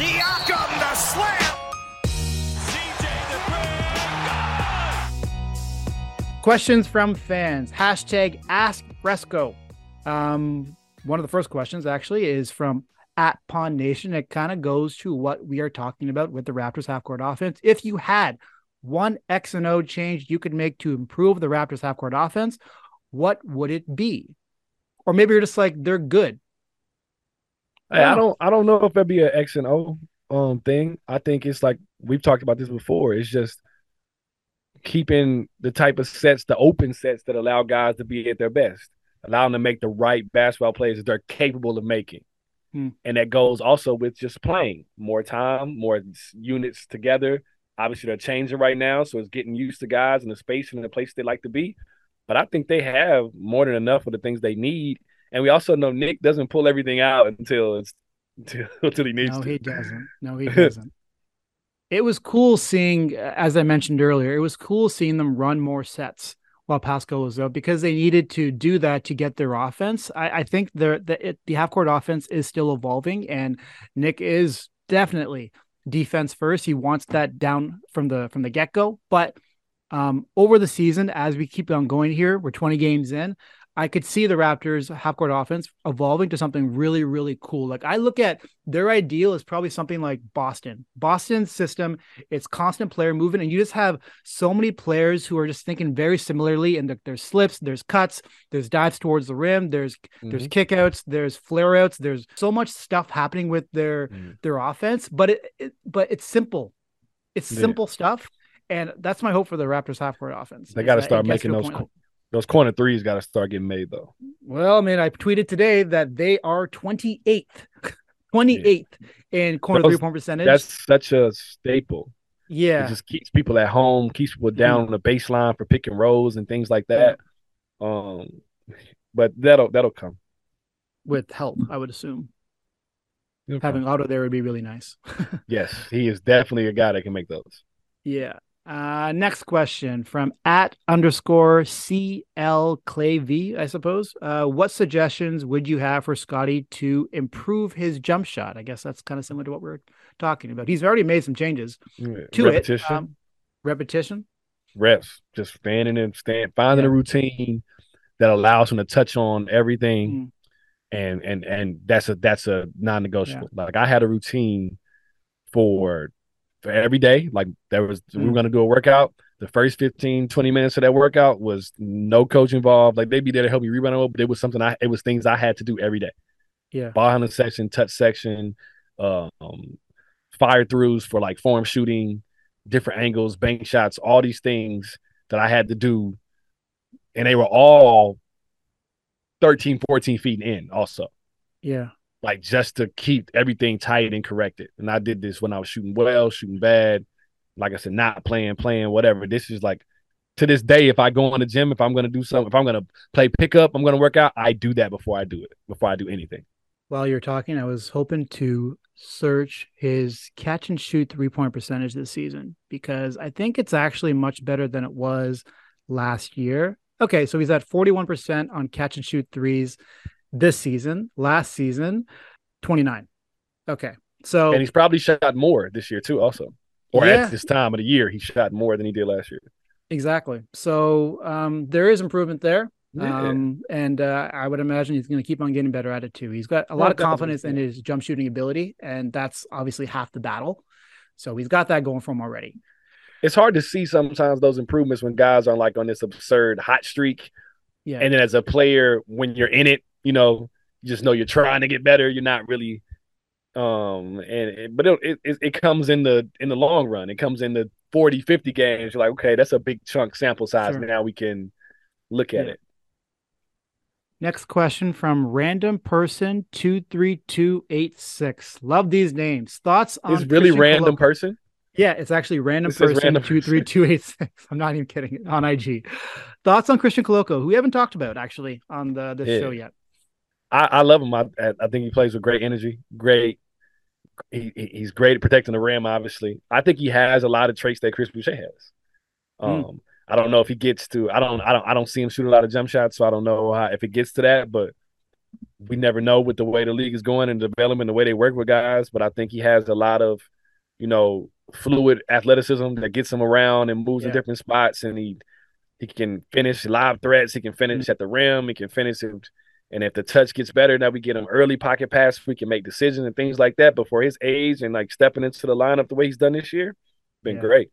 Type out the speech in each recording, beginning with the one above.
Siakam the slam. Questions from fans. Hashtag Ask Fresco. Um, one of the first questions actually is from at Pond Nation. It kind of goes to what we are talking about with the Raptors half court offense. If you had one X and O change you could make to improve the Raptors half court offense, what would it be? Or maybe you're just like they're good. I don't I don't know if that'd be an X and O um thing. I think it's like we've talked about this before. It's just keeping the type of sets, the open sets that allow guys to be at their best, allow them to make the right basketball plays that they're capable of making. Hmm. And that goes also with just playing more time, more units together. Obviously, they're changing right now, so it's getting used to guys and the space and the place they like to be. But I think they have more than enough of the things they need. And we also know Nick doesn't pull everything out until it's until, until he needs No, to. he doesn't. No, he doesn't. it was cool seeing, as I mentioned earlier, it was cool seeing them run more sets while Pascal was out because they needed to do that to get their offense. I, I think the the, it, the half court offense is still evolving, and Nick is definitely defense first. He wants that down from the from the get go, but um, over the season, as we keep on going here, we're 20 games in. I could see the Raptors half court offense evolving to something really, really cool. Like I look at their ideal is probably something like Boston. Boston's system, it's constant player movement, and you just have so many players who are just thinking very similarly. And there's slips, there's cuts, there's dives towards the rim, there's there's kickouts, there's flare outs, there's so much stuff happening with their Mhm. their offense. But it, it but it's simple. It's Yeah. simple stuff. And that's my hope for the Raptors half court offense. They got to start making those co- those corner threes. Got to start getting made though. well, I mean, I tweeted today that they are 28th, 28th in corner Those- three point percentage. That's such a staple. yeah, It just keeps people at home, keeps people down on the baseline for pick and rolls and things like that. Um, but that'll that'll come. with help, I would assume. It'll Having come. Otto there would be really nice. yes, he is definitely a guy that can make those. yeah. Uh, next question from at underscore CL Clay V, I suppose. Uh, what suggestions would you have for Scotty to improve his jump shot? I guess that's kind of similar to what we're talking about. He's already made some changes to Repetition, it. Um, repetition. reps, just standing and stand, finding Yeah. a routine that allows him to touch on everything. Mm. and and and that's a that's a non-negotiable. Like I had a routine for for every day. Like there was we were Mm. gonna do a workout. The first 15, 20 minutes of that workout was no coach involved. Like they'd be there to help me rebound, but it was something I it was things I had to do every day. Yeah. Ball handling section, touch section, um, fire throughs for like form shooting, different angles, bank shots, all these things that I had to do. And they were all 13, 14 feet in also Yeah. Like just to keep everything tight and corrected. And I did this when I was shooting well, shooting bad, like I said, not playing, playing, whatever. This is like to this day, if I go in the gym, if I'm gonna do something, if I'm gonna play pickup, I'm gonna work out, I do that before I do it, before I do anything. While you're talking, I was hoping to search his catch and shoot three point percentage this season because I think it's actually much better than it was last year. Okay, so he's at 41% on catch and shoot threes this season. Last season, 29. Okay. So And he's probably shot more this year too, also. Or Yeah. at this time of the year, he shot more than he did last year. Exactly. So um, there is improvement there. Yeah. Um, and uh, I would imagine he's going to keep on getting better at it too. He's got a Oh, lot of confidence in his jump shooting ability, and that's obviously half the battle. So he's got that going for him already. It's hard to see sometimes those improvements when guys are like on this absurd hot streak. Yeah. And then as a player, when you're in it, you know, you just know you're trying to get better. You're not really, um, and but it, it it comes in the in the long run. It comes in the 40, 50 games. You're like, okay, that's a big chunk sample size. Sure. Now we can look at Yeah. it. Next question from random person two three two eight six. Love these names. Thoughts on It's really Christian random Colo- person. Yeah, it's actually random person random two three two eight six. I'm not even kidding. On IG. Thoughts on Christian Koloko, who we haven't talked about actually on the this Yeah. show yet. I, I love him. I I think he plays with great energy. Great. He, he- he's great at protecting the rim. Obviously, I think he has a lot of traits that Chris Boucher has. Um, Hmm. I don't know if he gets to. I don't. I don't. I don't see him shoot a lot of jump shots, so I don't know how, if it gets to that. But we never know with the way the league is going and development, the way they work with guys. But I think he has a lot of, you know, fluid athleticism that gets him around and moves in different spots, and he he can finish live threats. He can finish Hmm. at the rim. He can finish it. And if the touch gets better, now we get him early pocket pass. We can make decisions and things like that. But for his age and like stepping into the lineup the way he's done this year, been Yeah. great.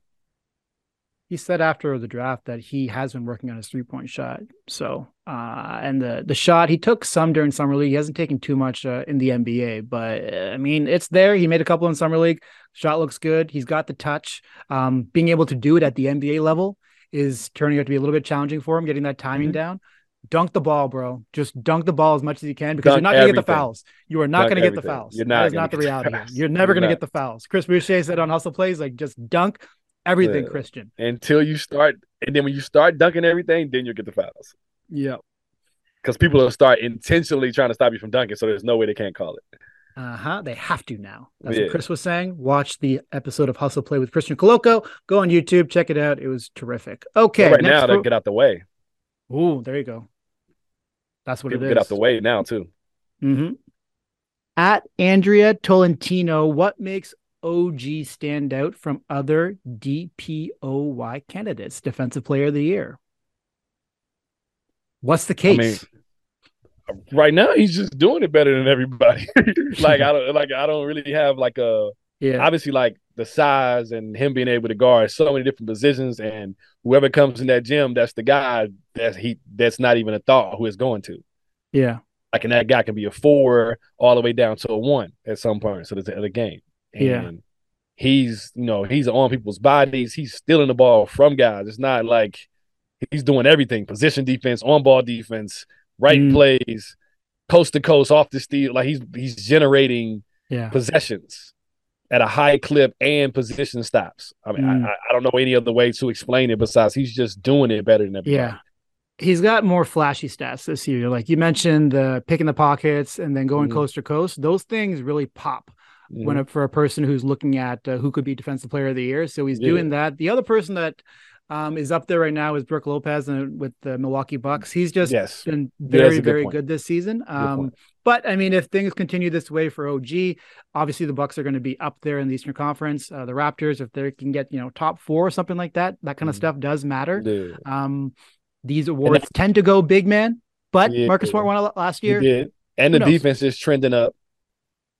He said after the draft that he has been working on his three point shot. So, uh, and the the shot he took some during summer league. He hasn't taken too much uh, in the NBA, but uh, I mean, it's there. He made a couple in summer league. Shot looks good. He's got the touch. Um, being able to do it at the NBA level is turning out to be a little bit challenging for him. Getting that timing Mhm. down. Dunk the ball, bro. Just dunk the ball as much as you can because you're not going to get the fouls. You are not going to get the fouls. You're not is gonna not the get the reality. You're never going to get the fouls. Chris Boucher said on Hustle Plays, like just dunk everything, Yeah. Christian. Until you start, and then when you start dunking everything, then you'll get the fouls. Yeah. Because people will start intentionally trying to stop you from dunking, so there's no way they can't call it. Uh huh. They have to now. That's Yeah. what Chris was saying. Watch the episode of Hustle Play with Christian Koloko. Go on YouTube, check it out. It was terrific. Okay. Right now, they get out the way. Ooh, there you go. That's what People it is. get out the way now too. hmm At Andrea Tolentino, what makes OG stand out from other DPOY candidates? Defensive Player of the Year. What's the I mean, case? Right now, he's just doing it better than everybody. like I don't like I don't really have like a yeah. obviously like the size and him being able to guard so many different positions and whoever comes in that gym that's the guy that's he that's not even a thought who is going to Yeah. like and that guy can be a four all the way down to a one at some point so there's the other game and Yeah. he's you know he's on people's bodies he's stealing the ball from guys it's not like he's doing everything position defense on ball defense right Mm. plays coast to coast off the steal like he's he's generating Yeah. possessions at a high clip and position stops. I mean, Mm. I, I don't know any other way to explain it besides he's just doing it better than everybody. Yeah. He's got more flashy stats this year. Like you mentioned, the picking the pockets and then going Mhm. coast to coast. Those things really pop Mhm. when for a person who's looking at uh, who could be defensive player of the year. So he's Yeah. doing that. The other person that um, is up there right now is Brook Lopez and with the Milwaukee Bucks. He's just yes, been Yeah, very, good very point. good this season. Um. But I mean, if things continue this way for OG, obviously the Bucks are going to be up there in the Eastern Conference. Uh, the Raptors, if they can get you know top four or something like that, that kind of Mhm. stuff does matter. Um, these awards tend to go big man, but Yeah. Marcus Smart won last He year. did. And Who the knows? defense is trending up.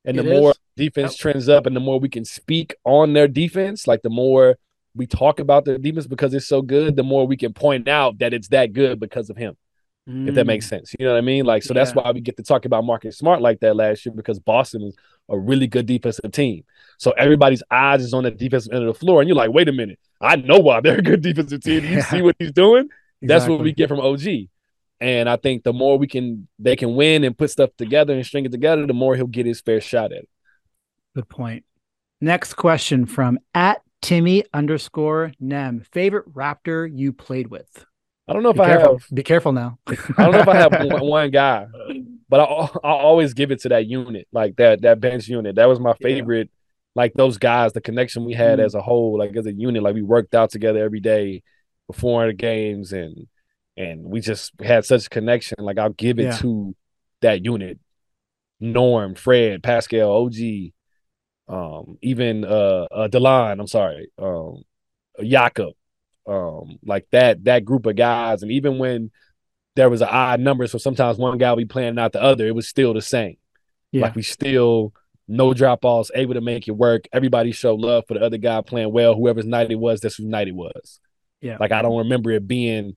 And the It more is. defense Yep. trends up and the more we can speak on their defense, like the more we talk about their defense because it's so good, the more we can point out that it's that good because of him. If that makes sense. You know what I mean? Like, so that's Mm. Why we get to talk about Marcus Smart like that last year because Boston was a really good defensive team. So everybody's eyes is on the defensive end of the floor, and you're like, wait a minute, I know why they're a good defensive team. You Yeah. see what he's doing? That's what we get from OG. And I think the more we can, they can win and put stuff together and string it together, the more he'll get his fair shot at it. Good point. Next question from at Timmy underscore Nem. Favorite Raptor you played with? I don't know if Be I careful. have, Be careful now. I don't know if I have one, one guy, but I I always give it to that unit, like that that bench unit. That was my Yeah. favorite. Like those guys, the connection we had Mm. as a whole, like as a unit, like we worked out together every day before the games, and and we just had such a connection. Like I'll give it Yeah. to that unit. Norm, Fred, Pascal, OG, um, even uh, uh Delon. I'm sorry, um, Jakob, um, like that that group of guys, and even when there was an odd number, so sometimes one guy would be playing not the other, it was still the same. Yeah. Like we still no drop offs, able to make it work. Everybody showed love for the other guy playing well. Whoever's night it was, that's whose night it was. Yeah. Like I don't remember it being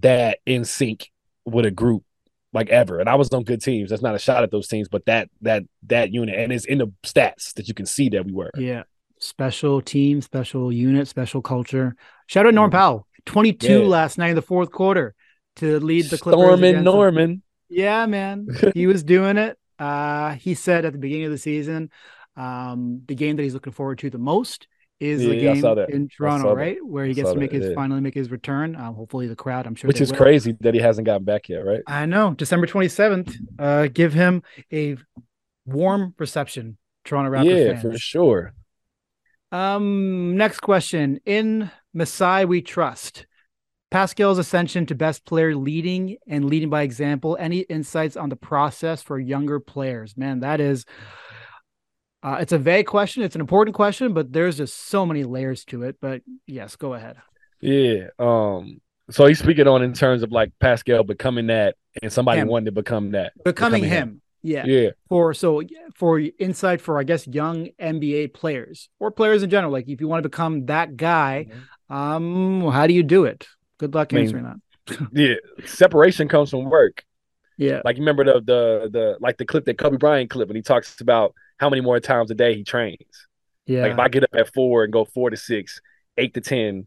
that in sync with a group like ever. And I was on good teams. That's not a shot at those teams, but that that that unit and it's in the stats that you can see that we were. Yeah. Special team, special unit, special culture. Shout out Norm Mhm. Powell. 22 Yeah. last night in the fourth quarter to lead the Clippers. Norman Norman. Yeah, man. he was doing it. Uh, he said at the beginning of the season, um, the game that he's looking forward to the most is Yeah, the game in Toronto, right? Where he gets to make that, his yeah. finally make his return. Um, hopefully the crowd, I'm sure Which is will. crazy that he hasn't gotten back yet, right? I know. December 27th. Uh, give him a warm reception, Toronto Raptors yeah, fans. for sure. Um, next question. In Masai we trust. Pascal's ascension to best player leading and leading by example. Any insights on the process for younger players? Man, that is uh, it's a vague question. It's an important question, but there's just so many layers to it. But yes, go ahead. Yeah. Um. So he's speaking on in terms of like Pascal becoming that, and somebody Him. wanted to become that. Becoming, Becoming him. Yeah. Yeah. For so for insight for I guess young NBA players or players in general. Like if you want to become that guy, um, how do you do it? Good luck I mean, answering that. Yeah. Separation comes from work. Yeah. Like you remember the the the like the clip that Kobe Bryant clip when he talks about how many more times a day he trains. Yeah. Like if I get up at four and go four to six, eight to ten,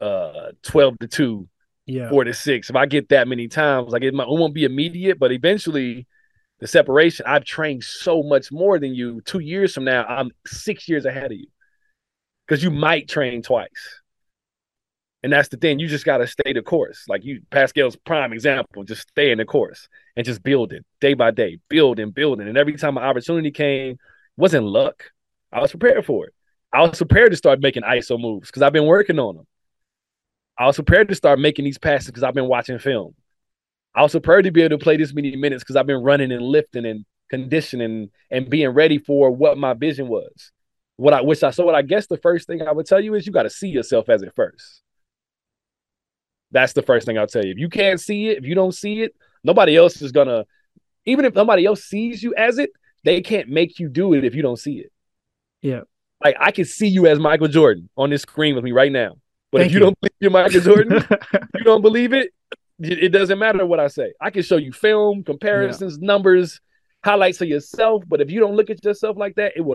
uh, twelve to two, yeah. four to six. If I get that many times, like it, might, it won't be immediate, but eventually the separation, I've trained so much more than you. Two years from now, I'm six years ahead of you. Because you might train twice. And that's the thing. You just gotta stay the course. Like you Pascal's prime example, just stay in the course and just build it day by day, build and building. And every time an opportunity came, wasn't luck. I was prepared for it. I was prepared to start making ISO moves because I've been working on them. I was prepared to start making these passes because I've been watching film. I was prepared to be able to play this many minutes because I've been running and lifting and conditioning and being ready for what my vision was. What I wish I so what I guess the first thing I would tell you is you got to see yourself as it first. That's the first thing I'll tell you. If you can't see it, if you don't see it, nobody else is gonna, even if nobody else sees you as it, they can't make you do it if you don't see it. Yeah. Like I can see you as Michael Jordan on this screen with me right now. But Thank if you, you. don't believe you're Michael Jordan, you don't believe it, it it doesn't matter what I say. I can show you film, comparisons, numbers, highlights of yourself. But if you don't look at yourself like that, it will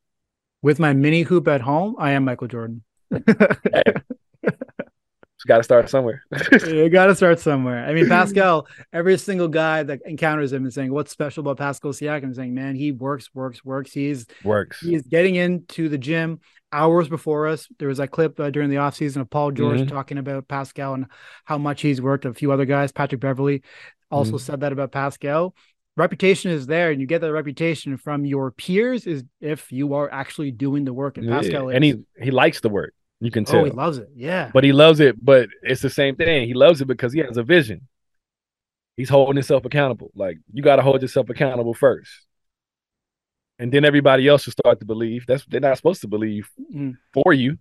With my mini hoop at home, I am Michael Jordan. It's got to start somewhere. you got to start somewhere. I mean, Pascal, every single guy that encounters him is saying, What's special about Pascal Siakam? Saying, Man, he works, works, works. He's Works. he's getting into the gym hours before us. There was that clip uh, during the offseason of Paul George Mhm. talking about Pascal and how much he's worked. A few other guys, Patrick Beverley, also said that about Pascal. Reputation is there, and you get that reputation from your peers is if you are actually doing the work. And Yeah, Pascal is. and he he likes the work. You can tell. oh, he loves it. Yeah. but he loves it. But it's the same thing. He loves it because he has a vision. He's holding himself accountable. Like you got to hold yourself accountable first, and then everybody else will start to believe. That's they're not supposed to believe Mhm. for you.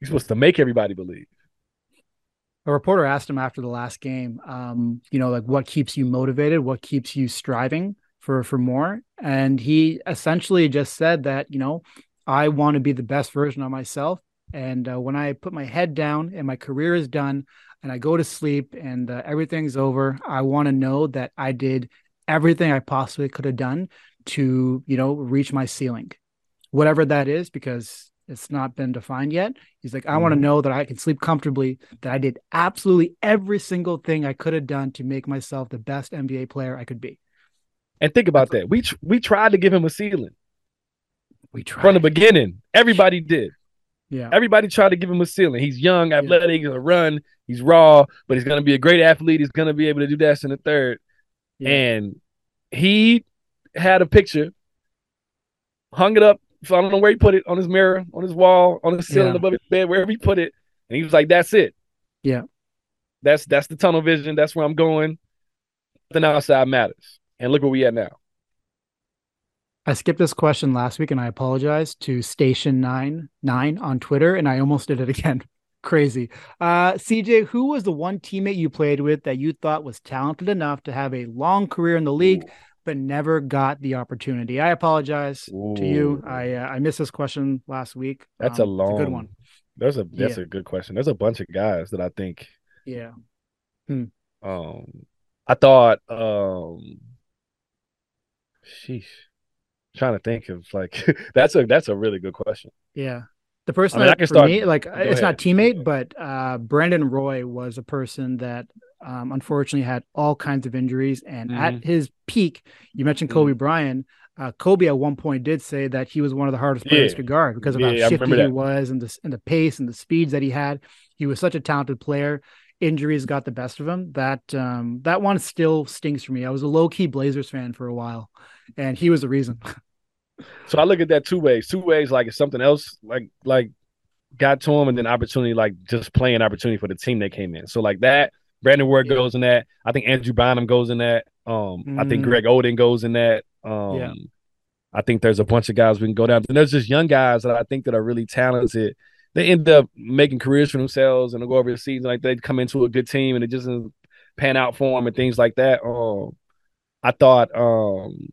You're supposed to make everybody believe. A reporter asked him after the last game, um, you know, like what keeps you motivated, what keeps you striving for for more, and he essentially just said that, you know, I want to be the best version of myself, and uh, when I put my head down and my career is done, and I go to sleep and uh, everything's over, I want to know that I did everything I possibly could have done to, you know, reach my ceiling, whatever that is, because it's not been defined yet. He's like, I want to mm-hmm. know that I can sleep comfortably, that I did absolutely every single thing I could have done to make myself the best NBA player I could be. And think about that. We tr- we tried to give him a ceiling We tried. from the beginning. Everybody did. Yeah. Everybody tried to give him a ceiling. He's young, athletic, he's gonna run, he's raw, but he's gonna be a great athlete. He's gonna be able to do that in the third. Yeah. And he had a picture, hung it up. So I don't know where he put it on his mirror, on his wall, on the ceiling Yeah. above his bed, wherever he put it. And he was like, "That's it. Yeah. That's that's the tunnel vision. That's where I'm going. Nothing outside matters." And look where we at now. I skipped this question last week and I apologize to Station Nine Nine on Twitter, and I almost did it again. Crazy. Uh, CJ, who was the one teammate you played with that you thought was talented enough to have a long career in the league, but never got the opportunity? I apologize to you. I uh, I missed this question last week. That's a Um, it's long good one. There's a that's Yeah. a good question. There's a bunch of guys that I think Yeah. um I thought um sheesh. trying to think of like that's a that's a really good question. Yeah. The person I mean, I that can for start- me, like it's not teammate, but uh Brandon Roy was a person that um unfortunately had all kinds of injuries. And Mm-hmm. at his peak, you mentioned Kobe Bryant. Uh, Kobe at one point did say that he was one of the hardest players Yeah. to guard because of Yeah, how shifty he was and the and the pace and the speeds that he had. He was such a talented player. Injuries got the best of him. That um that one still stings for me. I was a low key Blazers fan for a while, and he was the reason. So I look at that two ways. Two ways like it's something else like like got to him and then opportunity like just playing opportunity for the team they came in. So like that, Brandon Ward Yeah. goes in that. I think Andrew Bynum goes in that. Um I think. Greg Oden goes in that. Um Yeah. I think there's a bunch of guys we can go down. And there's just young guys that I think that are really talented. They end up making careers for themselves and they go over the season like they come into a good team and it just doesn't pan out for them and things like that. Um I thought um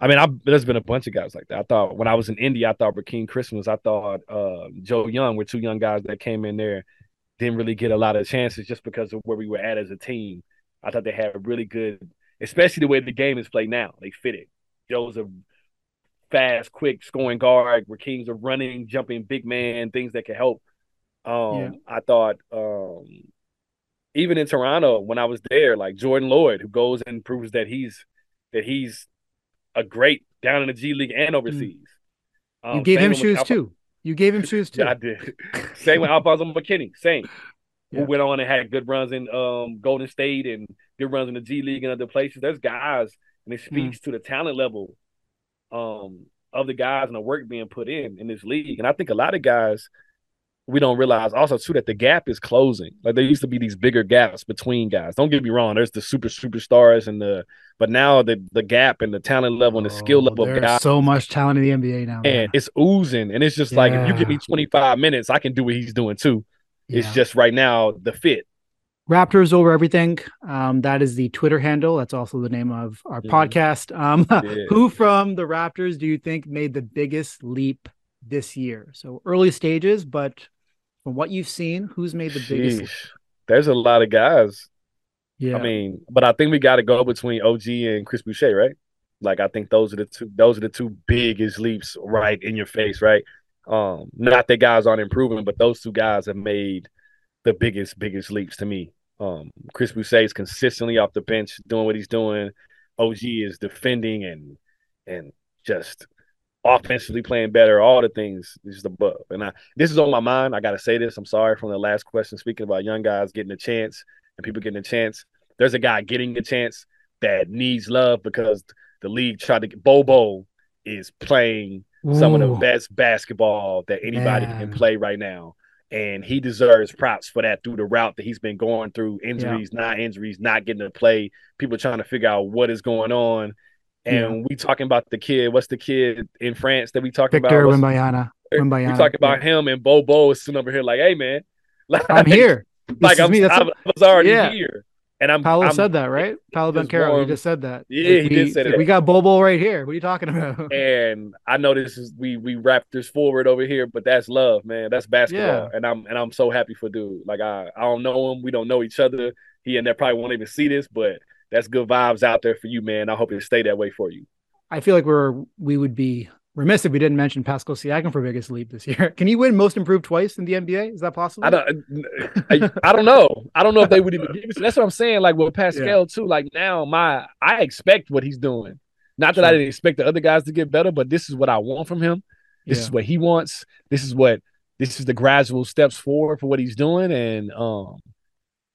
I mean, I, there's been a bunch of guys like that. I thought when I was in India, I thought Rakeem Christmas, I thought uh, Joe Young were two young guys that came in there, didn't really get a lot of chances just because of where we were at as a team. I thought they had a really good, especially the way the game is played now. They fit it. Joe's a fast, quick scoring guard. Rakeem's a running, jumping big man, things that can help. Um, Yeah. I thought um, even in Toronto when I was there, like Jordan Loyd, who goes and proves that he's that he's a great down in the G League and overseas. you Um, gave him shoes Alpha- too. You gave him shoes too. I did. same with Alfonzo McKinnie. Same. Yeah. Who went on and had good runs in um, Golden State and good runs in the G League and other places. There's guys, and it Hmm. speaks to the talent level um, of the guys and the work being put in in this league. And I think a lot of guys we don't realize also too that the gap is closing. Like there used to be these bigger gaps between guys. Don't get me wrong. There's the super superstars and the but now the the gap and the talent level and the skill Oh, level of there's guys so much talent in the NBA now. man. and it's oozing. And it's just like if you give me 25 minutes, I can do what he's doing too. It's just right now the fit. Raptors over everything. Um, that is the Twitter handle. That's also the name of our Mhm. podcast. Um, Yeah. who from the Raptors do you think made the biggest leap this year? So early stages, but from what you've seen, who's made the biggest? There's a lot of guys. Yeah, I mean, but I think we got to go between OG and Chris Boucher, right? Like I think those are the two. Those are the two biggest leaps right in your face, right? Um, not that guys aren't improving, but those two guys have made the biggest, biggest leaps to me. Um, Chris Boucher is consistently off the bench doing what he's doing. OG is defending and and just offensively playing better. All the things just above. And I, this is on my mind. I got to say this. I'm sorry from the last question. Speaking about young guys getting a chance and people getting a chance. There's a guy getting a chance that needs love because the league tried to get Bol Bol is playing some of the best basketball that anybody Man. can play right now. And he deserves props for that through the route that he's been going through injuries, not injuries, not getting to play, people trying to figure out what is going on. And we talking about the kid. What's the kid in France that we talking Victor about? What's- Wembanyama. Eh, we Wembanyama. talking about him and Bol Bol is sitting over here like, hey man, like, I'm here. This Like I'm, me. That's I, what I was already Yeah. here, and I'm. Paolo I'm said that, right? Paolo Banchero. He just said that. Yeah, he we, did say that. We got Bol Bol right here. What are you talking about? and I know this is we we Raptors forward over here, but that's love, man. That's basketball, Yeah. and I'm and I'm so happy for dude. Like I I don't know him, we don't know each other. He and that probably won't even see this, but that's good vibes out there for you, man. I hope it stay that way for you. I feel like we're we would be remiss if we didn't mention Pascal Siakam for biggest leap this year. Can he win Most Improved twice in the NBA? Is that possible? I don't I, I don't know. I don't know if they would even give it. That's what I'm saying. Like with Pascal too. Like now, my I expect what he's doing. Not that I didn't expect the other guys to get better, but this is what I want from him. This Yeah. is what he wants. This is what this is the gradual steps forward for what he's doing, and um,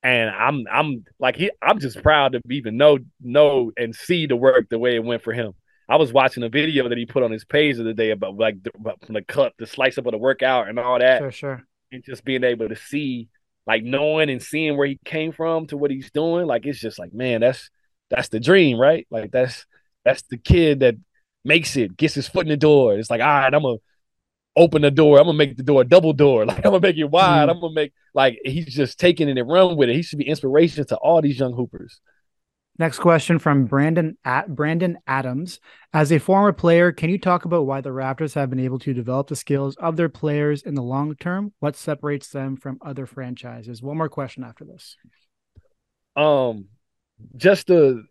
and I'm I'm like he I'm just proud to even know know and see the work the way it went for him. I was watching a video that he put on his page the other day about like the, about from the cut, the slice up of the workout and all that. Sure, sure. And just being able to see, like knowing and seeing where he came from to what he's doing, like it's just like, man, that's that's the dream, right? Like that's that's the kid that makes it, gets his foot in the door. It's like, all right, I'm gonna open the door. I'm gonna make the door double door. Like I'm gonna make it wide. Mm. I'm gonna make like he's just taking it and run with it. He should be inspiration to all these young hoopers. Next question from Brandon at Brandon Adams. As a former player, can you talk about why the Raptors have been able to develop the skills of their players in the long term? What separates them from other franchises? One more question after this. Um, just the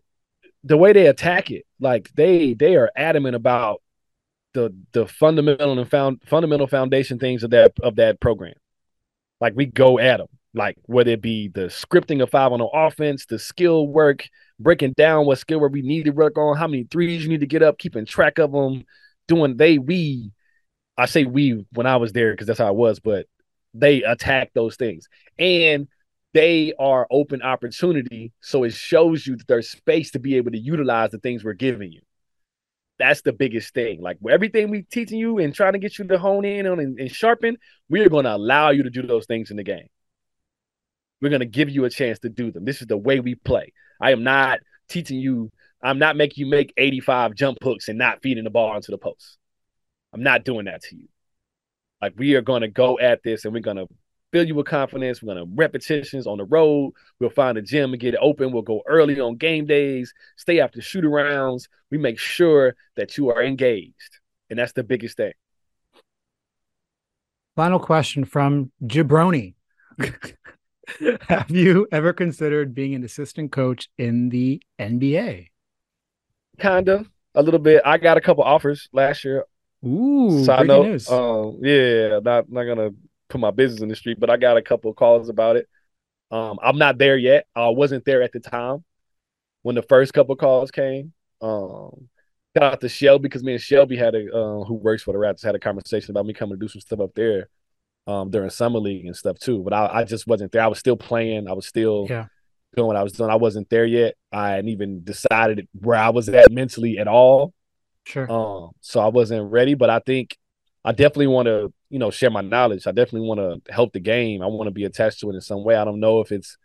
the way they attack it, like they they are adamant about the the fundamental and found fundamental foundation things of that of that program. Like we go at them, like whether it be the scripting of five on offense, the skill work, breaking down what skill work we need to work on, how many threes you need to get up, keeping track of them, doing they we. I say we when I was there because that's how I was, but they attack those things and they are open opportunity. So it shows you that there's space to be able to utilize the things we're giving you that's the biggest thing. Like everything we teaching you and trying to get you to hone in on and, and sharpen, we are going to allow you to do those things in the game. We're going to give you a chance to do them. This is the way we play. I am not teaching you. I'm not making you make 85 jump hooks and not feeding the ball into the post. I'm not doing that to you. Like we are going to go at this and we're going to fill you with confidence. We're gonna repetitions on the road. We'll find a gym and get it open. We'll go early on game days, stay after shoot arounds. We make sure that you are engaged. And that's the biggest thing. Final question from Jabroni. Have you ever considered being an assistant coach in the NBA? Kinda, a little bit. I got a couple offers last year. Ooh, Side note, news. Um, yeah, not not gonna put my business in the street, but I got a couple of calls about it. Um, I'm not there yet. I wasn't there at the time when the first couple calls came. Um, shout out to Shelby because me and Shelby had a uh, who works for the Raptors had a conversation about me coming to do some stuff up there um, during summer league and stuff too. But I, I just wasn't there. I was still playing. I was still yeah. doing what I was doing. I wasn't there yet. I hadn't even decided where I was at mentally at all. Sure. Um, so I wasn't ready, but I think I definitely want to, you know, share my knowledge. I definitely want to help the game. I want to be attached to it in some way. I don't know if it's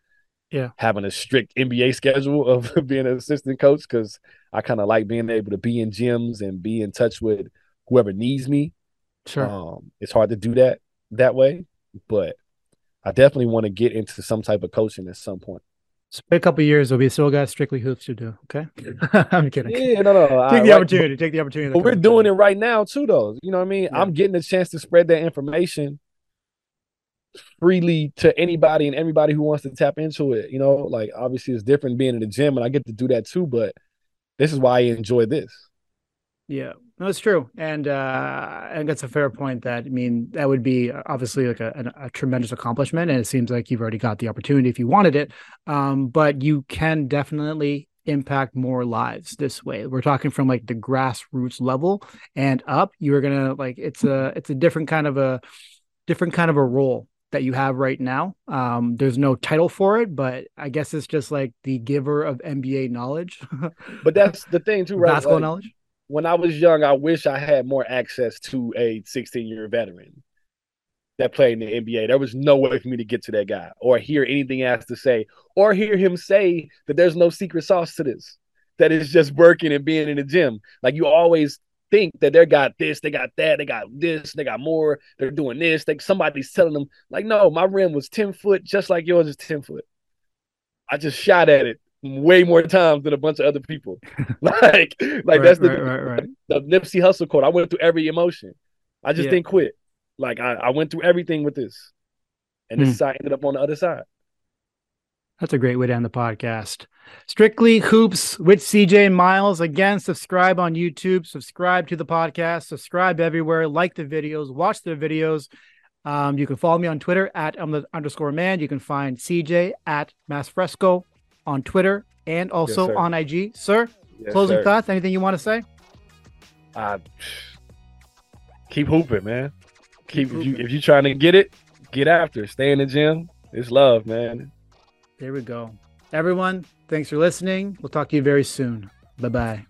yeah having a strict NBA schedule of being an assistant coach because I kind of like being able to be in gyms and be in touch with whoever needs me. Sure. Um, it's hard to do that that way, but I definitely want to get into some type of coaching at some point. So a couple years, we'll be still got strictly hoops to do. Okay, I'm kidding. Yeah, no, no. take I, the right, opportunity. Take the opportunity. But we're doing it right now too, though. You know what I mean? Yeah. I'm getting a chance to spread that information freely to anybody and everybody who wants to tap into it. You know, like obviously it's different being in the gym, and I get to do that too. But this is why I enjoy this. Yeah, no, it's true, and uh, I think that's a fair point. That I mean, that would be obviously like a, a, a, tremendous accomplishment, and it seems like you've already got the opportunity if you wanted it. Um, but you can definitely impact more lives this way. We're talking from like the grassroots level and up. You're gonna like it's a it's a different kind of a different kind of a role that you have right now. Um, there's no title for it, but I guess it's just like the giver of NBA knowledge. but that's the thing too, right? Basketball like, knowledge when I was young, I wish I had more access to a 16 year veteran that played in the NBA. There was no way for me to get to that guy or hear anything has to say or hear him say that there's no secret sauce to this, that it's just working and being in the gym. Like you always think that they got this, they got that, they got this, they got more, they're doing this. Like somebody's telling them, like, no, my rim was 10 foot just like yours is 10 foot. I just shot at it way more times than a bunch of other people. like, like right, that's the, right, right, right. the Nipsey Hussle quote. I went through every emotion. I just yeah. didn't quit. Like I, I went through everything with this, and this mm. ended up on the other side. That's a great way to end the podcast. Strictly Hoops with CJ and Miles. Again, subscribe on YouTube, subscribe to the podcast, subscribe everywhere, like the videos, watch the videos. Um, you can follow me on Twitter at underscore man. You can find CJ at Mass Fresco on Twitter and also yes, on IG. Sir, yes, closing sir. thoughts? Anything you want to say? Uh, keep hooping, man. Keep if you if you trying to get it, get after. it. Stay in the gym. It's love, man. There we go. Everyone, thanks for listening. We'll talk to you very soon. Bye bye.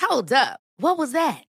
Hold up. What was that?